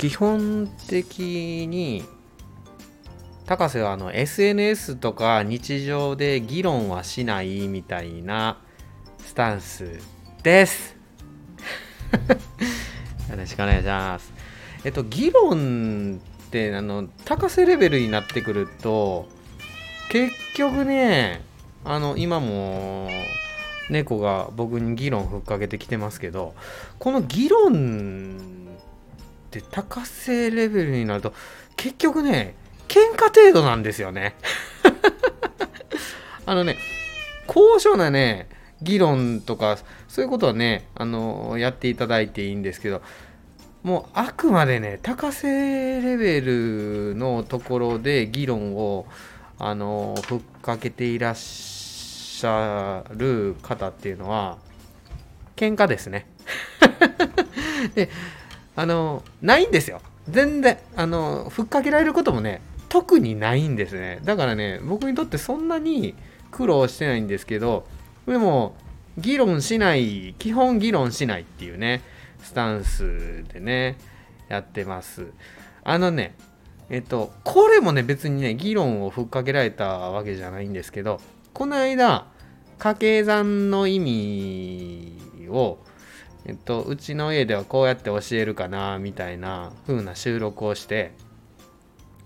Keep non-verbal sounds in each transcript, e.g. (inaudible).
基本的に高瀬はあの SNS とか日常で議論はしないみたいなスタンスです。(laughs) よろしくお願いします。えっと議論ってあの高瀬レベルになってくると結局ねあの今も猫が僕に議論ふっかけてきてますけどこの議論って高瀬レベルになると結局ね喧嘩程度なんですよね。(laughs) あのね高尚なね議論とかそういうことはねあのやっていただいていいんですけどもうあくまでね高瀬レベルのところで議論をあのふっかけていらっしゃる方っていうのは喧嘩ですね。(laughs) であのないんですよ。全然あのふっかけられることもね特にないんですね。だからね僕にとってそんなに苦労してないんですけどでも議論しない基本議論しないっていうねスタンスでねやってます。あのねえっとこれもね別にね議論をふっかけられたわけじゃないんですけどこの間掛け算の意味をえっと、うちの家ではこうやって教えるかなみたいな風な収録をして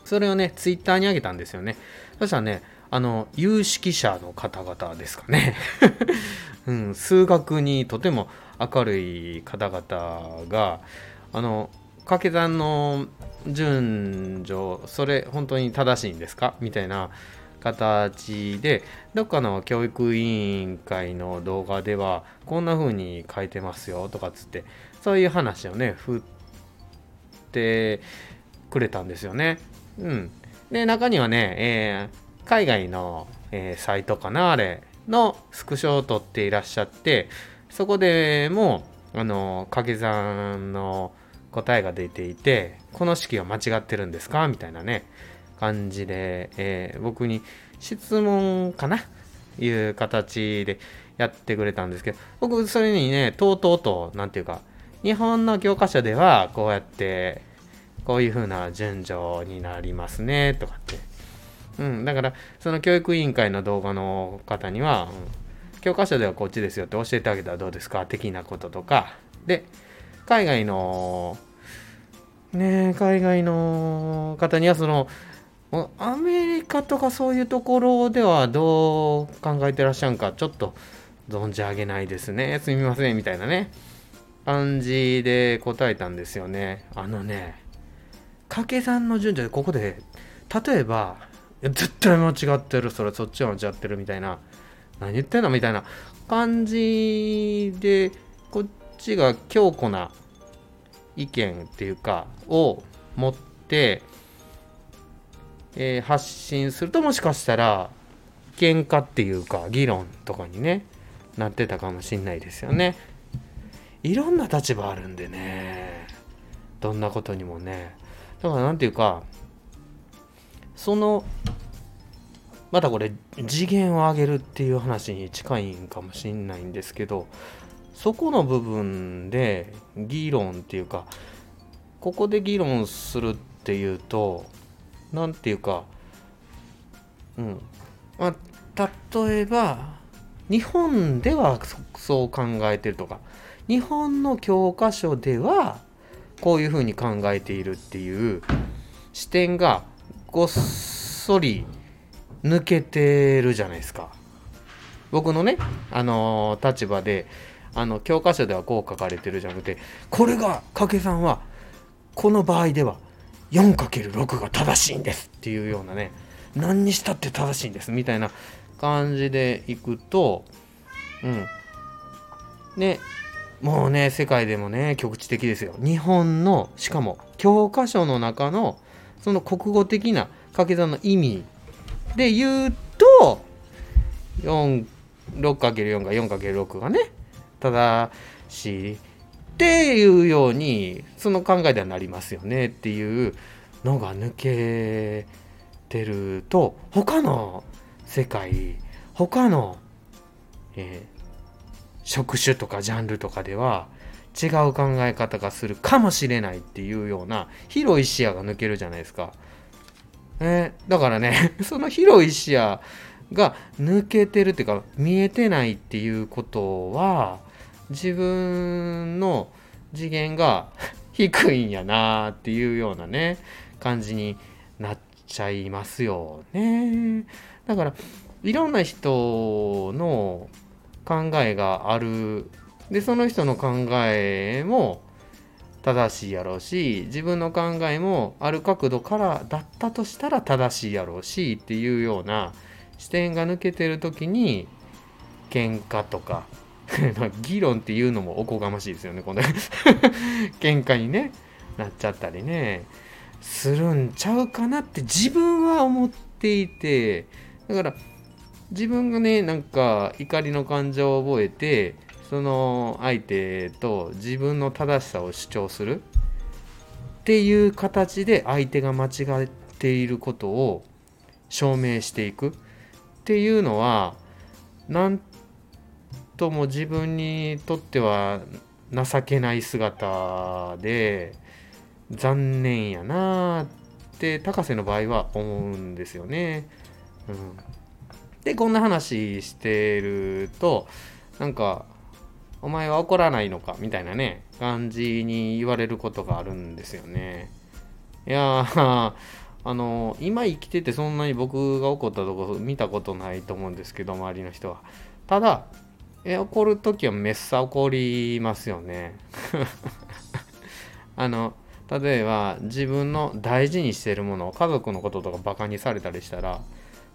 それをねツイッターに上げたんですよね。そしたらねあの有識者の方々ですかね、(laughs) うん、数学にとても明るい方々があの掛け算の順序それ本当に正しいんですか？みたいな形でどっかの教育委員会の動画ではこんな風に書いてますよとかつってそういう話をね振ってくれたんですよね。うん、で中にはね、えー、海外の、えー、サイトかなあれのスクショを撮っていらっしゃってそこでもあの掛け算の答えが出ていてこの式は間違ってるんですか？みたいなね。感じで、えー、僕に質問かな？いう形でやってくれたんですけど僕それにねとうとうと何て言うか日本の教科書ではこうやってこういう風な順序になりますねとかって。うん、だからその教育委員会の動画の方には、うん、教科書ではこっちですよって教えてあげたらどうですか？的なこととか。で海外のね海外の方にはそのアメリカとかそういうところではどう考えてらっしゃるかちょっと存じ上げないですね。すみませんみたいなね。感じで答えたんですよね。あのね掛け算の順序でここで例えば絶対間違ってる。それそっちは間違ってるみたいな。何言ってんのみたいな。感じでこっちが強固な意見っていうかを持ってえー、発信するともしかしたら喧嘩っていうか議論とかにねなってたかもしんないですよね。いろんな立場あるんでねどんなことにもねだから何て言うかそのまたこれ次元を上げるっていう話に近いんかもしんないんですけどそこの部分で議論っていうかここで議論するっていうと何て言うかうんまあ例えば日本ではそう考えてるとか日本の教科書ではこういうふうに考えているっていう視点がごっそり抜けてるじゃないですか。僕のね、あのー、立場であの教科書ではこう書かれてるじゃなくてこれが掛け算はこの場合では 4×6 が正しいんですっていうようなね何にしたって正しいんですみたいな感じでいくとうん。ねもうね世界でもね局地的ですよ。日本のしかも教科書の中のその国語的な掛け算の意味で言うと 46×4 が 4×6 がね正しい。っていうようにその考えではなりますよねっていうのが抜けてると他の世界他の、えー、職種とかジャンルとかでは違う考え方がするかもしれないっていうような広い視野が抜けるじゃないですか。えー、だからね (laughs) その広い視野が抜けてるっていうか見えてないっていうことは自分の次元が (laughs) 低いんやなっていうようなね感じになっちゃいますよね。だからいろんな人の考えがあるでその人の考えも正しいやろうし自分の考えもある角度からだったとしたら正しいやろうしっていうような視点が抜けてる時に喧嘩とか (laughs) 議論っていうのもおこがましいですよねこの (laughs) 喧嘩にねなっちゃったりね。するんちゃうかなって自分は思っていて。だから自分がねなんか怒りの感情を覚えてその相手と自分の正しさを主張する。っていう形で相手が間違っていることを証明していく。っていうのはなんとも自分にとっては情けない姿で残念やなって高瀬の場合は思うんですよね。うん、でこんな話してるとなんか「お前は怒らないのか」みたいなね感じに言われることがあるんですよね。いや (laughs) あの今生きててそんなに僕が怒ったとこ見たことないと思うんですけど周りの人は。ただえ怒る時はめっさ怒りますよね。(laughs) あの例えば自分の大事にしてるものを家族のこととかバカにされたりしたら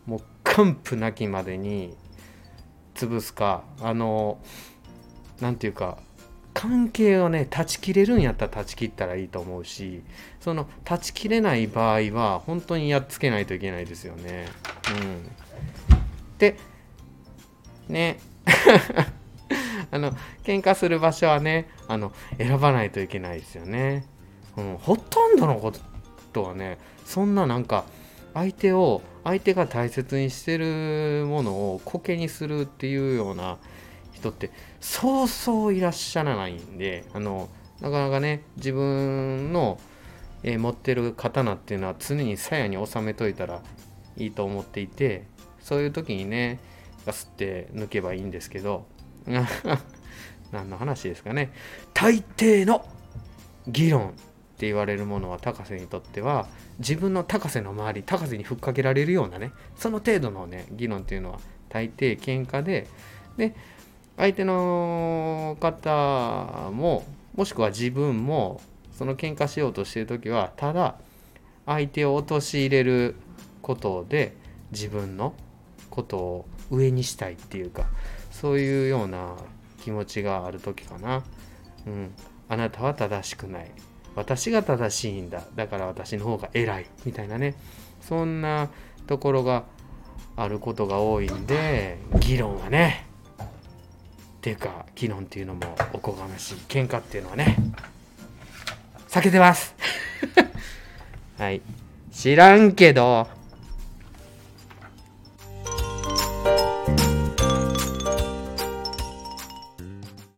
もう完膚なきまでに潰すかあの何て言うか関係をね断ち切れるんやったら断ち切ったらいいと思うしその断ち切れない場合は本当にやっつけないといけないですよね。うん、でね (laughs) あの喧嘩する場所はねあの選ばないといけないですよね、うん、ほとんどのことはねそんななんか相手を相手が大切にしてるものをコケにするっていうような人ってそうそういらっしゃらないんであのなかなかね自分の、えー、持ってる刀っていうのは常に鞘に収めといたらいいと思っていてそういう時にねガスって抜けばいいんですけど。(laughs) 何の話ですかね。大抵の議論って言われるものは高瀬にとっては自分の高瀬の周り高瀬にふっかけられるようなねその程度のね議論っていうのは大抵喧嘩でで相手の方ももしくは自分もその喧嘩しようとしてる時はただ相手を陥れることで自分のことを上にしたいっていうかそういうような気持ちがある時かな。うん、あなたは正しくない。私が正しいんだ。だから私の方が偉い。みたいなね。そんなところがあることが多いんで、議論はね、っていうか、議論っていうのもおこがましい。喧嘩っていうのはね、避けてます。(laughs) はい。知らんけど、